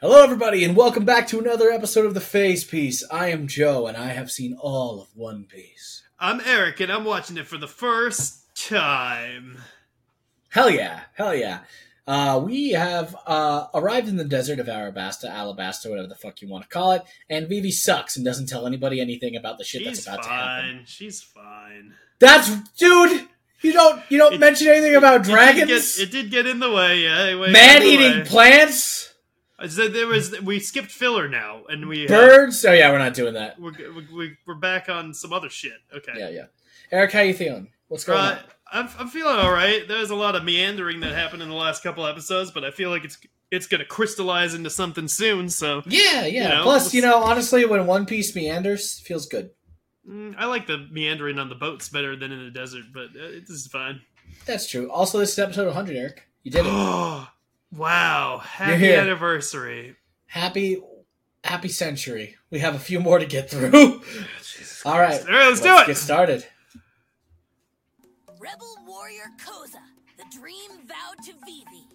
Hello, everybody, and welcome back to another episode of The Phase Piece. I am Joe, and I have seen all of One Piece. I'm Eric, and I'm watching it for the first time. Hell yeah, hell yeah. Uh, we have uh, arrived in the desert of Arabasta, Alabasta, whatever the fuck you want to call it, and Vivi sucks and doesn't tell anybody anything about the shit She's that's about to happen. fine. She's fine. That's dude. You don't you don't It- mention anything about It did dragons, get- It did get in the way. Yeah, man eating way. plants, Said there was. We skipped filler now, and we uh, birds. Oh yeah, we're not doing that. we're, we're we're back on some other shit. Okay. Yeah, yeah. Eric, how you feeling? What's going Right. on? I'm, I'm feeling all right. There's a lot of meandering that happened in the last couple episodes, but I feel like it's it's gonna crystallize into something soon. So Yeah, yeah. You know, Plus, let's- you know, honestly, when One Piece meanders, feels good. mm, I like the meandering on the boats better than in the desert, but uh, this is fine. That's true. Also, this is episode 100, Eric. You did it. Wow. Happy here. anniversary. happy, happy century. We have a few more to get through. All right, All right, let's do let's it. get started. Rebel warrior Koza, the dream vowed to Vivi.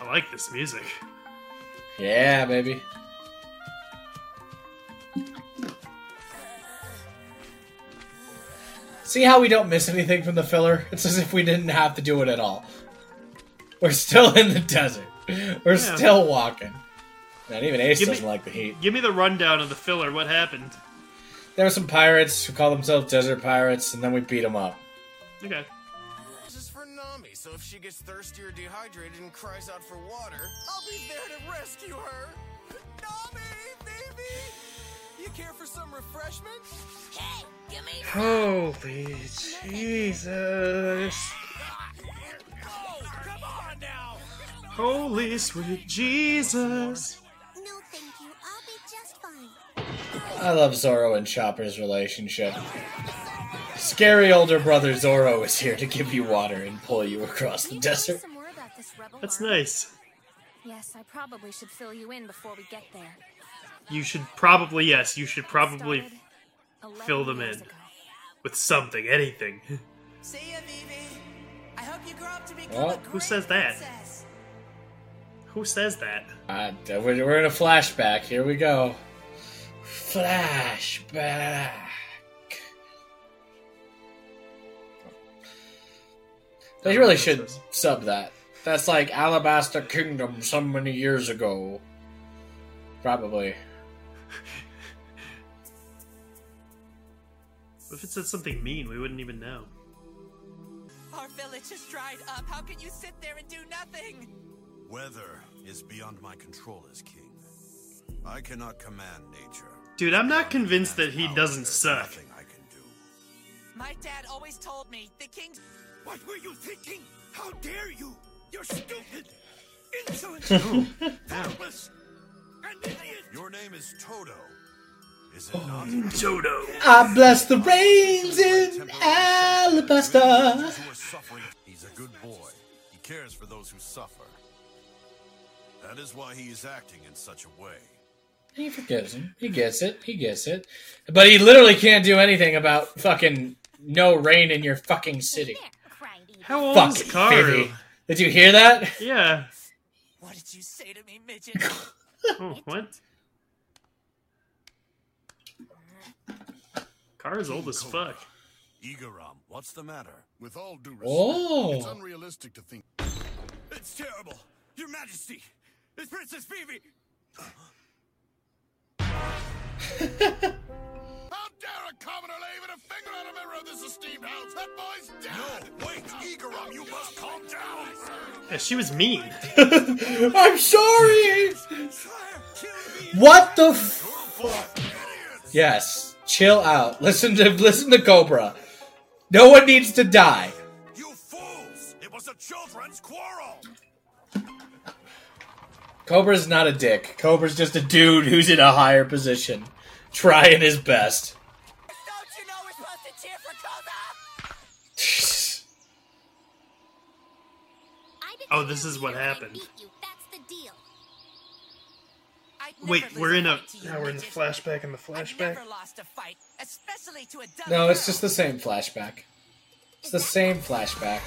I like this music. Yeah, baby. See how we don't miss anything from the filler? It's as if we didn't have to do it at all. We're still in the desert. We're Yeah. still walking. Man, even Ace Give doesn't like the heat. Give me the rundown of the filler. What happened? There were some pirates who call themselves desert pirates, and then we beat them up. Okay. This is for Nami, so if she gets thirsty or dehydrated and cries out for water, I'll be there to rescue her. Nami, baby, you care for some refreshment? Hey, give me Holy Jesus. Oh, come on now! Holy sweet Jesus. No, thank you. I'll be just fine. I love Zoro and Chopper's relationship. Scary older brother Zoro is here to give you water and pull you across the Can you tell me desert. some more about this rebel That's nice. Yes, I probably should fill you in before we get there. You should probably, yes, you should probably fill them in. ago. with something, anything. See ya, Vivi. I hope you grow up to become What? a Who says that? princess. Who says that? Uh, we're, we're in a flashback. Here we go. Flashback. They really should sub that. That's like Alabaster Kingdom so many years ago. Probably. If it said something mean, we wouldn't even know. Our village has dried up. How can you sit there and do nothing? Weather is beyond my control as king. I cannot command nature. Dude, I'm not convinced that he doesn't suck. Nothing I can do. My dad always told me the king's. What were you thinking? How dare you? You're stupid, insolent, thoughtless, an idiot. Your name is Toto. Is it oh, not? Dodo. I bless the rains in Alabasta. Those who are suffering. He's a good boy. He cares for those who suffer. That is why he is acting in such a way. He forgives him. He gets it. He gets it. But he literally can't do anything about fucking no rain in your fucking city. How old Fuck is Karu? Vivi. Did you hear that? Yeah. What did you say to me, midget? Oh, what? Karu's old as fuck. Igaram, what's the matter? With all due respect, Oh. it's unrealistic to think. It's terrible, Your Majesty. It's Princess Phoebe. How dare a commoner lay even a finger on a member of this esteemed house? That boy's dead! No, wait, Igaram, you must calm down. Yeah, she was mean. I'm sorry. Sire, kill me. What the? F- yes. Chill out. Listen to listen to Cobra. No one needs to die. You fools! It was a children's quarrel. Cobra's not a dick. Cobra's just a dude who's in a higher position, trying his best. Don't you know we're supposed to cheer for Koza? I Oh, this is what happened. Beat you. That's the deal. I Wait, we're in a fight to you, now we're in the flashback in the flashback. never lost a fight, especially to a No, it's just the same flashback. It's the same flashback.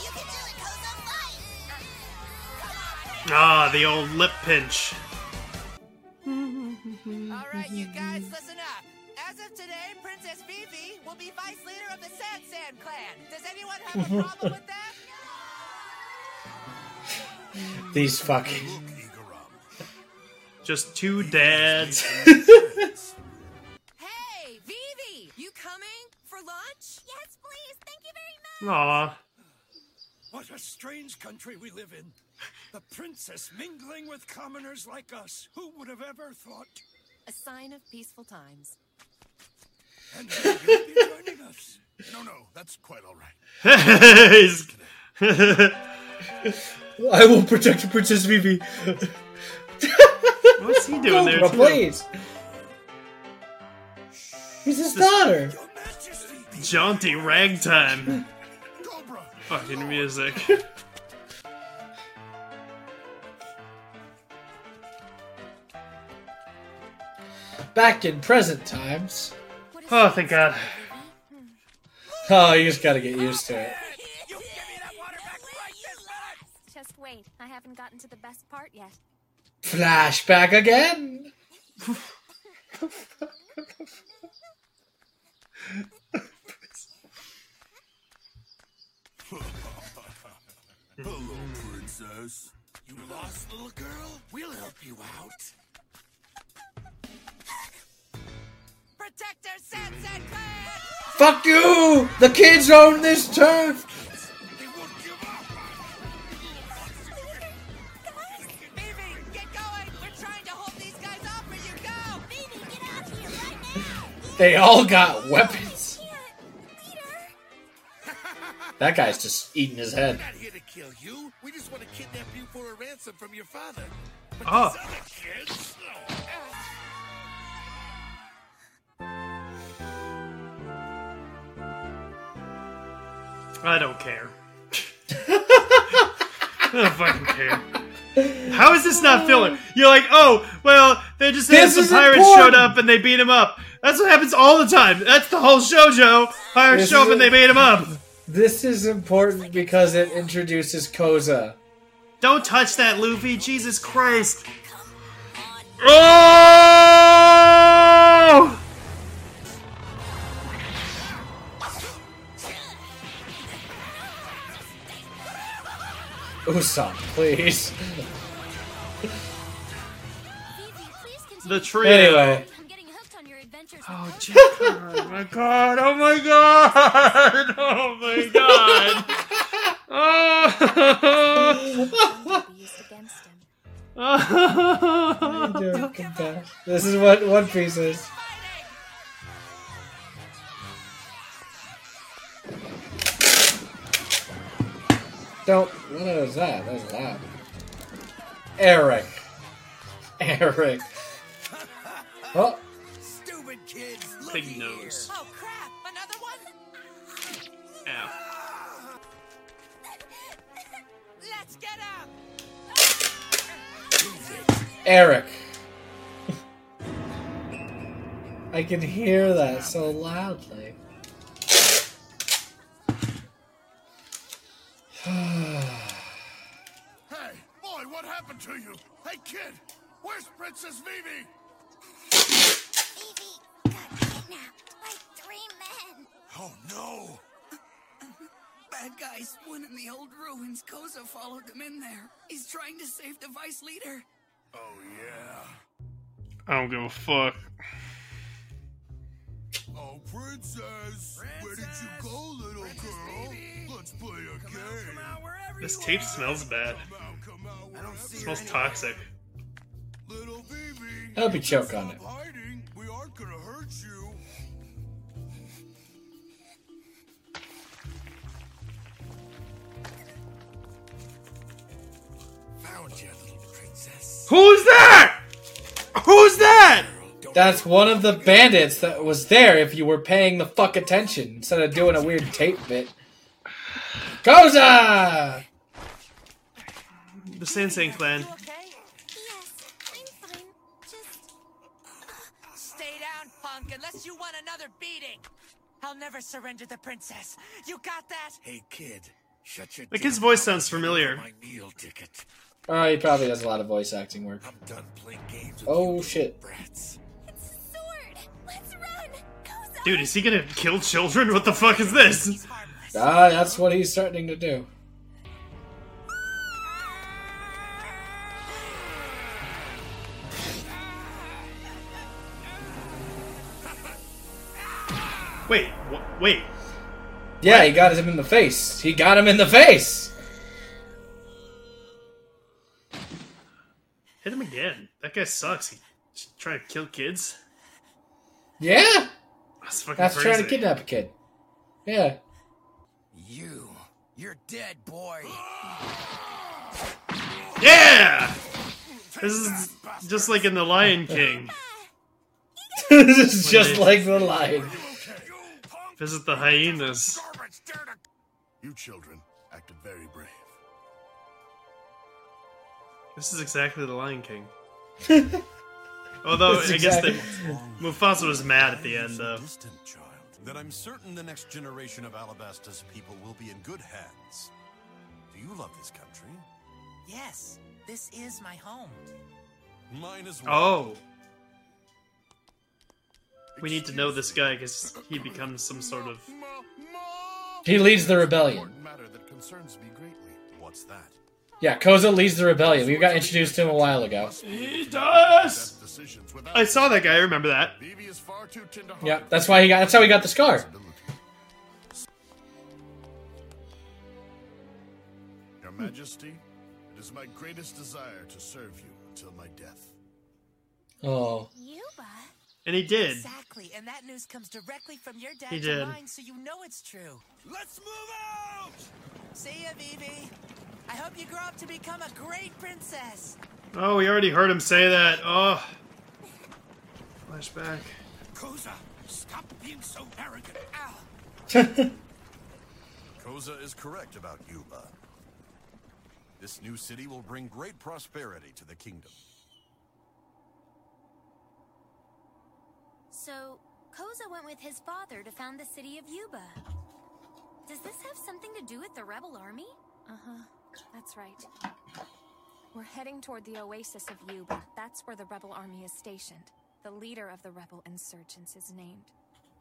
You can do it, Koza. Fight! Ah, the old lip pinch. All right, you guys, listen up. As of today, Princess Vivi will be vice leader of the Sand Sand clan. Does anyone have a problem with that? These fucking. Just two dads. Hey, Vivi, you coming for lunch? Yes, please. Thank you very much. Aw. What a strange country we live in. The princess mingling with commoners like us. Who would have ever thought? A sign of peaceful times. And now you'll be joining us. No, no, that's quite all right. I will protect Princess Vivi. What's he doing there? Too? please. He's his daughter. Jaunty ragtime. Fucking music. Back in present times. Oh, thank God. Oh, you just gotta get used to it. Flashback again. Hello, princess. You lost, little girl? We'll help you out. Protect our Sand Sand clan! Fuck you! The kids own this turf. They all got weapons. That guy's just eating his head. We're not here to kill you. We just want to kidnap you for a ransom from your father. But Oh. kids... I don't care. I don't fucking care. How is this not filler? You're like, oh, well, they just had This some pirates important. showed up and they beat him up. That's what happens all the time. That's the whole show, Joe. Pirates This show and they made him up. This is important because it introduces Koza. Don't touch that, Luffy. Jesus Christ. Oh! Usopp, please. Vivi, please continue. The tree. Anyway, I'm getting hooked on your adventures. Oh, with gee, oh my god! Oh my god! Oh my god! Oh! This is what One Piece is. Don't. What is that? That's loud. Eric. Eric. Oh, kids! Look Big here. nose. Oh crap! Another one? Ow. Let's get him! Eric. I can hear that so loudly. Vice leader. Oh, yeah. I don't give a fuck. Oh, princess. Where did you go, little girl? Let's play a game. This tape smells bad. Come out, come out, I don't see It smells anywhere. toxic. Little Vivi. I hope you choke on it. Hiding. We aren't gonna hurt you. Found you, little princess. Who's that? Who's that? That's one of the bandits that was there if you were paying the fuck attention instead of doing a weird tape bit. Koza! The Sand Sand clan. unless you want another beating. I'll never surrender the princess. You got that? Hey, kid. Shut your. Like his voice sounds familiar. My meal ticket. Oh, he probably does a lot of voice acting work. I'm done playing games with Oh, you shit. brats. It's a sword. Let's run. Koza. Dude, is he gonna kill children? What the fuck is this? Ah, that's what he's starting to do. Wait, wh- wait. Yeah, he got him in the face. He got him in the face. That guy sucks. He just trying to kill kids. Yeah, That's fucking that's crazy. trying to kidnap a kid. Yeah. You, you're dead, boy. Yeah! This is just like in The Lion King. this is just Wait. like the lion. Visit the hyenas. Garbage, dare to You children acted very brave. This is exactly The Lion King. Although, That's I guess exactly- that Mufasa was mad at the end, though. Distant child. That I'm certain the next generation of Alabasta's people will be in good hands. Do you love this country? Yes, this is my home. Mine as well. Oh. We need to know this guy because he becomes some sort of. He leads the rebellion. Matter that concerns me greatly. What's that? Yeah, Koza leads the rebellion. We got introduced to him a while ago. He does! I saw that guy, I remember that. Vivi is far too tender-hearted. Yeah, that's why he got. That's how he got the scar. Your Majesty, it is my greatest desire to serve you until my death. Oh, Yuba. And he did. Exactly, and that news comes directly from your dad He to did. mine, so you know it's true. Let's move out! See ya, Vivi. I hope you grow up to become a great princess. Oh, we already heard him say that. Oh. Flashback. Koza, stop being so arrogant. Ow. Koza is correct about Yuba. This new city will bring great prosperity to the kingdom. So, Koza went with his father to found the city of Yuba. Does this have something to do with the rebel army? Uh huh. That's right. We're heading toward the oasis of Yuba. That's where the rebel army is stationed. The leader of the rebel insurgents is named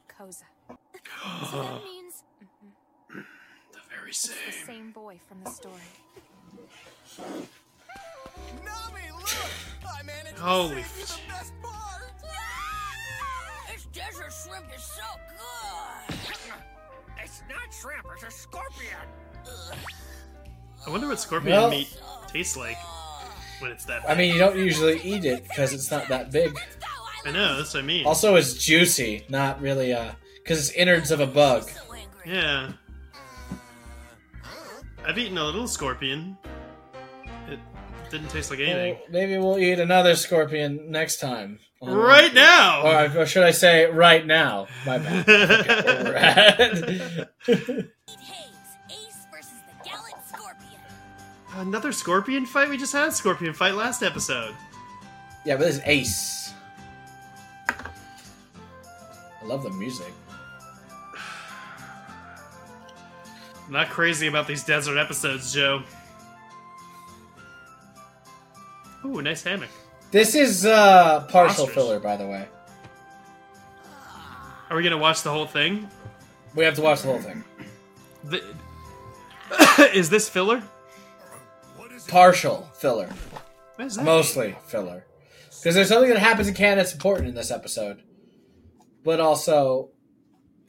Koza. So that means mm-hmm. The very It's the same. same boy from the story. Nami, look! I managed to Holy save you the best part! This desert shrimp is so good. It's not shrimp, it's a scorpion. I wonder what scorpion Well- meat tastes like when it's that I mean, you don't usually eat it because it's not that big. I know, that's what I mean. Also, it's juicy, not really uh, because it's innards of a bug. Yeah. I've eaten a little scorpion. It didn't taste like anything. Well, maybe we'll eat another scorpion next time. Um, Right now! Or, or should I say, right now? My bad. Another scorpion fight? We just had a scorpion fight last episode. yeah, but this is Ace. I love the music. I'm not crazy about these desert episodes, Joe. Ooh, nice hammock. This is uh, partial Ostrich. filler, by the way. Are we gonna watch the whole thing? We have to watch the whole thing. The... Is this filler? Partial filler. What is that? Mostly filler. Because there's something that happens in Canada that's important in this episode. But also,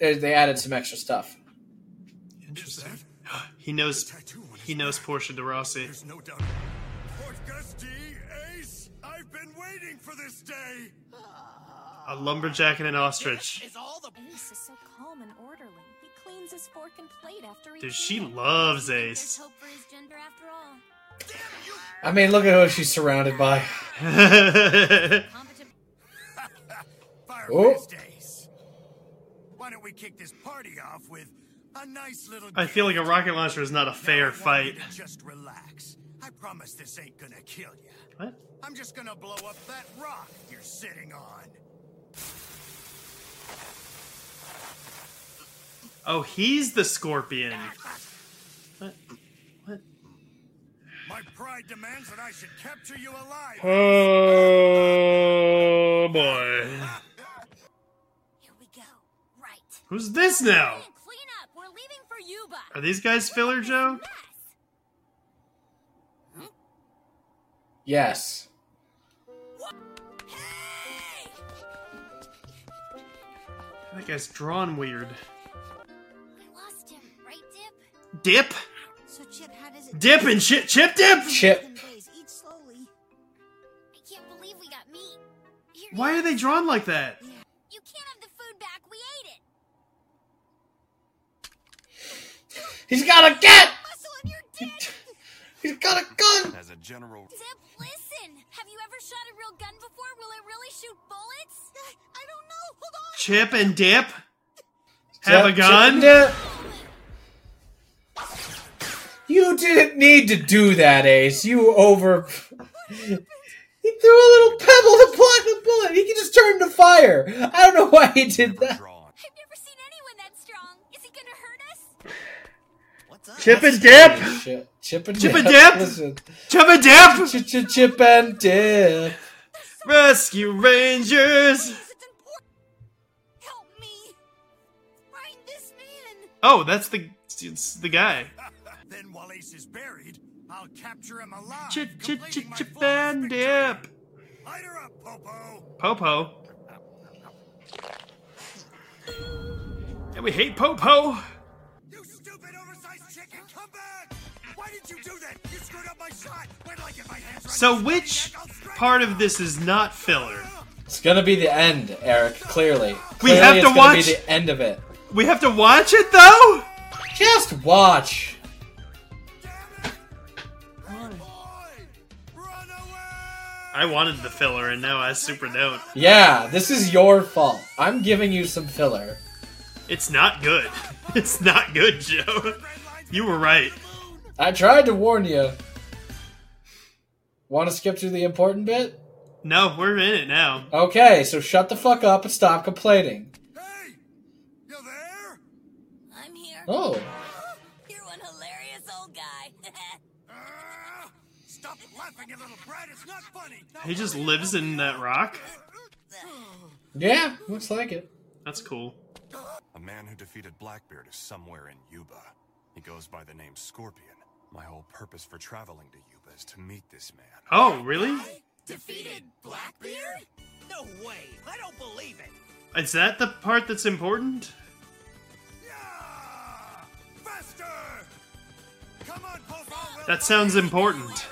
eh, they added some extra stuff. Interesting. He knows. He knows Portia de Rossi. There's no doubt. Portgas D., Ace, I've been waiting for this day. A lumberjack and an ostrich. Is all the Ace is so calm and orderly. He cleans his fork and plate after each Dude, she meal. loves there's Ace. Hope for his gender after all. I mean, look at who she's surrounded by. Oh. Why don't we kick this party off with a nice little I feel like a rocket launcher is not a fair want fight. Just relax. I promise this ain't gonna kill you. What? I'm just gonna blow up that rock you're sitting on. Oh, he's the scorpion. What? What? My pride demands that I should capture you alive. Oh boy. Here we go. Right. Who's this now? Clean up. We're leaving for Yuba. Are these guys filler, Joe? Yes. That guy's drawn weird. I lost him, right, Dip? Dip? So, Chip, how does it Dip and chip, chip dip? Chip. days? Eat slowly. I can't believe we got meat. Here, Why are they drawn like that? You can't have the food back. We ate it. He's got a gat! Muscle in your dick. He's got a gun! As a general, Dip, listen. Have you ever shot a real gun before? Will it really shoot bullets? I don't know. Hold on. Chip and dip? Have a Chip- gun? Chip and Dip. You didn't need to do that, Ace. You over. He threw a little pebble to block the bullet. He can just turn to fire. I don't know why he did that. I've never seen anyone that strong. Is he gonna hurt us? What's up? Chip and dip? Chip, chip and Chip dip. and dip? Listen. Chip and dip? Chip, chip, chip and dip. Rescue Rangers! Help me. Find this man. Oh, that's the it's the guy. Then while Ace is buried, I'll capture him alive. Chip flawless and victory. dip. Light her up, Popo. Popo. And we hate Popo. You stupid oversized chicken, come back! Why did you do that? You screwed up my shot. Wait till I get my hands So which part of this is not filler? It's gonna be the end, Eric. Clearly. We Clearly have it's to gonna watch- Be the end of it. We have to watch it though? Just watch. I wanted the filler and now I super don't. Yeah, this is your fault. I'm giving you some filler. It's not good. It's not good, Joe. You were right. I tried to warn you. Want to skip to the important bit? No, we're in it now. Okay, so shut the fuck up and stop complaining. Hey! You there? I'm here. Oh, He just lives in that rock. yeah, looks like it. That's cool. A man who defeated Blackbeard is somewhere in Yuba. He goes by the name Scorpion. My whole purpose for traveling to Yuba is to meet this man. Oh, really? Defeated Blackbeard? No way! I don't believe it! Is that the part that's important? Yeah! Faster! Come on, Popo. we'll That sounds important.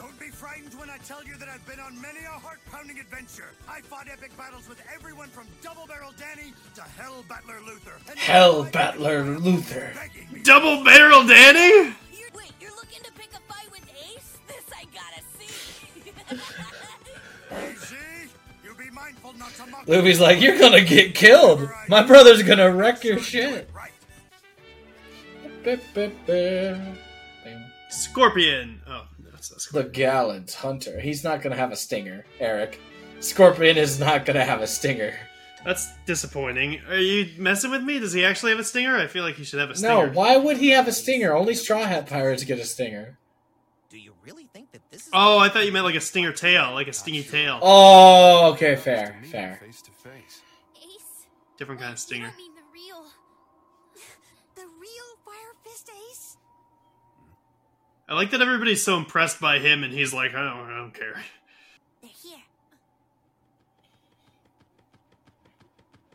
Don't be frightened when I tell you that I've been on many a heart-pounding adventure. I fought epic battles with everyone from Double Barrel Danny to Hell Battler Luther. And Hell Battler Luther. Double barrel Danny? You're, wait, you're looking to pick a fight with Ace? This I gotta see. Easy. You be mindful not to mock Luffy's like, you're gonna get killed. My brother's gonna wreck your shit. Scorpion. Oh, no, it's not The gallant hunter. He's not gonna have a stinger, Eric. Scorpion is not gonna have a stinger. That's disappointing. Are you messing with me? Does he actually have a stinger? I feel like he should have a stinger. No, why would he have a stinger? Only Straw Hat Pirates get a stinger. Do you really think that this is Oh, I thought you meant like a stinger tail, like a stingy tail. Oh, okay, fair, fair. Face to face. Different kind of You stinger. don't mean the real... The real Fire Fist Ace? I like that everybody's so impressed by him, and he's like, I don't, I don't care. They're here.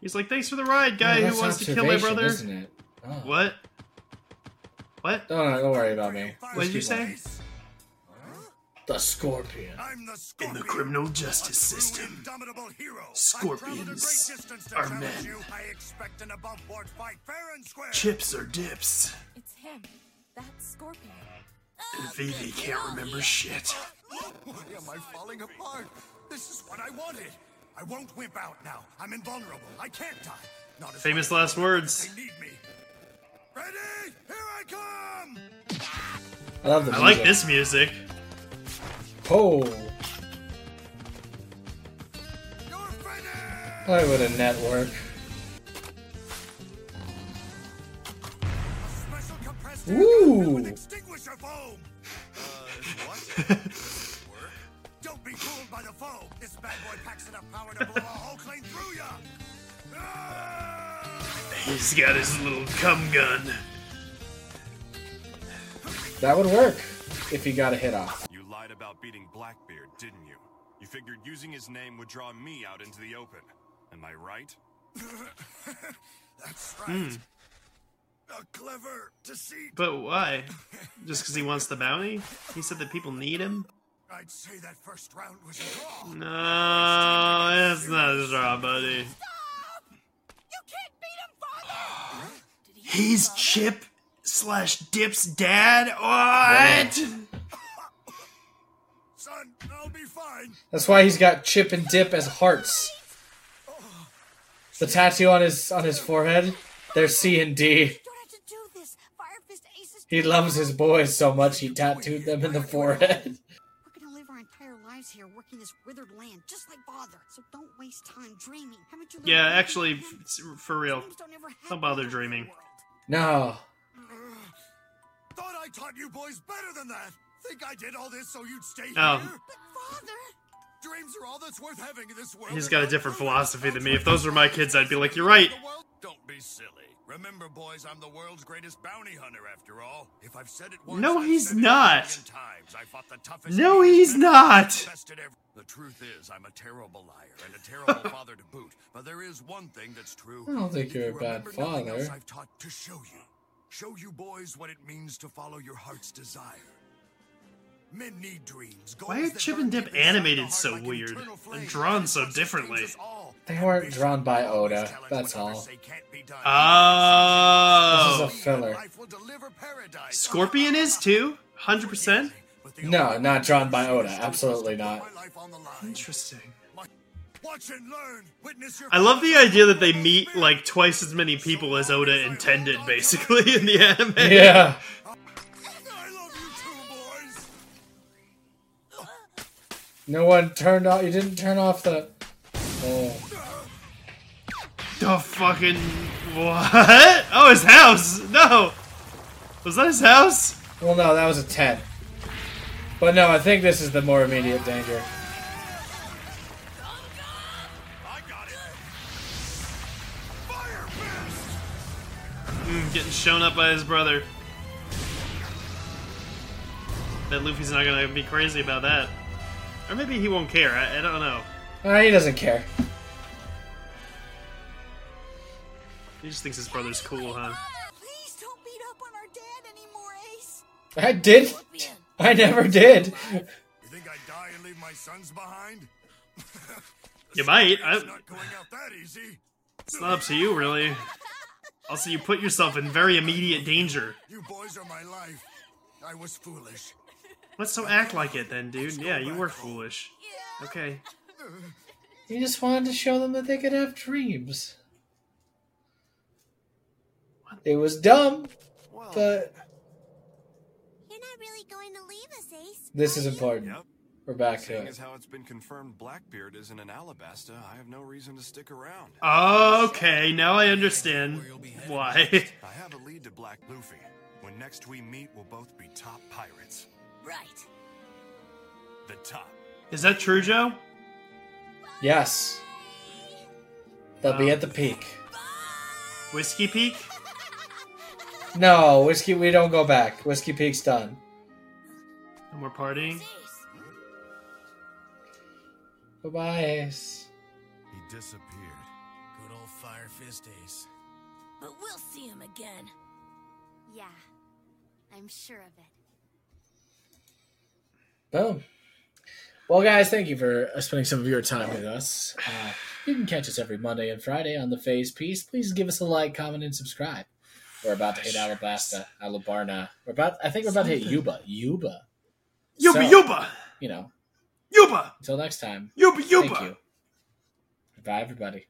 He's like, thanks for the ride, guy Oh, who wants to kill my brother. Isn't it? Oh. What? What? No, no, don't worry about me. What did you say? on. The Scorpion. I'm the In the criminal justice system, hero. Scorpions traveled a great distance to are men. You. I expect an above-board fight, fair and square. chips or dips, It's him. That's Scorpion. And Vivi can't remember shit. Why am I falling apart? This is what I wanted. I won't wimp out now. I'm invulnerable. I can't die. Not as Famous long as last words. They need me. Ready? Here I come! I love the I like this music. Oh, You're finished! play with a network. Ooh. Extinguisher foam! Uh, Don't be fooled by the foam! This bad boy packs enough power to blow a whole plane through ya! Ah! He's got his little cum gun. That would work if he got a hit off. You lied about beating Blackbeard, didn't you? You figured using his name would draw me out into the open. Am I right? That's right. Hmm. A clever deceit. But why? Just because he wants the bounty? He said that people need him? I'd say that first round was a draw. No, it's not a draw, buddy. You can't beat him, Father! He's Chip slash Dip's dad? What? Son, I'll be fine. That's why he's got Chip and Dip as hearts. Oh. The tattoo on his on his forehead, they're C and D. You don't have to do this. Fire Fist Ace is He loves his boys so much he tattooed them in the forehead. We're gonna live our entire lives here working this withered land, just like father. So don't waste time dreaming. Haven't you Yeah, actually, f- for real. Don't Don't bother in the real dreaming. No. Thought I taught you boys better than that. Think I did all this so you'd stay Oh. here? But father, Dreams are all that's worth having in this world. He's and got a different philosophy than me. If those were my kids, I'd be like, you're right. Don't be silly. Remember, boys, I'm the world's greatest bounty hunter. After all, if I've said it once, No, he's said it a not. Times. I fought the toughest. No, he's not. The truth is, I'm a terrible liar and a terrible father to boot. But there is one thing that's true. I don't think If you're a bad remember nothing else father. I've taught to show you, show you boys what it means to follow your heart's desire. Men need dreams. Why are Chip and Dip deep inside the animated so like weird eternal and drawn so differently? sustains us all. They weren't drawn by Oda. That's all. say can't be done. Oh. This is a filler. Life will deliver paradise. Scorpion is too? 100%? No, not drawn by Oda. Absolutely not. my life on the line. Interesting. Watch and learn. Witness your I love the idea that they meet like twice as many people as Oda intended, basically, in the anime. Yeah. No one turned off. You didn't turn off the. Oh. The fucking what? Oh, his house. No, was that his house? Well, no, that was a 10. But no, I think this is the more immediate danger. I got it. Fire. Mm, getting shown up by his brother. Bet Luffy's not gonna be crazy about that, or maybe he won't care. I, I don't know. Uh, he doesn't care. He just thinks his brother's cool, huh? Please don't beat up on our dad anymore, Ace. I did. I never did. You think I'd die and leave my sons behind? You might. I'm not going out that easy. it's not up to you, really. Also, you put yourself in very immediate danger. You boys are my life. I was foolish. Let's so act like it then, dude. Yeah, you were foolish. Okay. He just wanted to show them that they could have dreams. It was dumb, but You're not really going to leave us, Ace. this is important. Yep. We're back to it. as how it's been confirmed Blackbeard isn't in Alabasta, I have no reason to stick around. Okay, now I understand why. I have a lead to Black Luffy. When next we meet, we'll both be top pirates. Right. The top. Is that true, Joe? Yes. They'll be at the um, peak. Whiskey Peak? No, Whiskey, we don't go back. Whiskey Peak's done. And we're partying? Bye bye, Ace. He disappeared. Good old Fire Fist Ace. But we'll see him again. Yeah, I'm sure of it. Boom. Well, guys, thank you for uh, spending some of your time with us. Uh, you can catch us every Monday and Friday on the Phase Piece. Please give us a like, comment, and subscribe. We're about to hit Alabasta, Alubarna. We're about. I think we're about to hit Yuba. Yuba. Yuba So, Yuba! You know. Yuba! Until next time. Yuba Yuba! Thank you. Bye, everybody.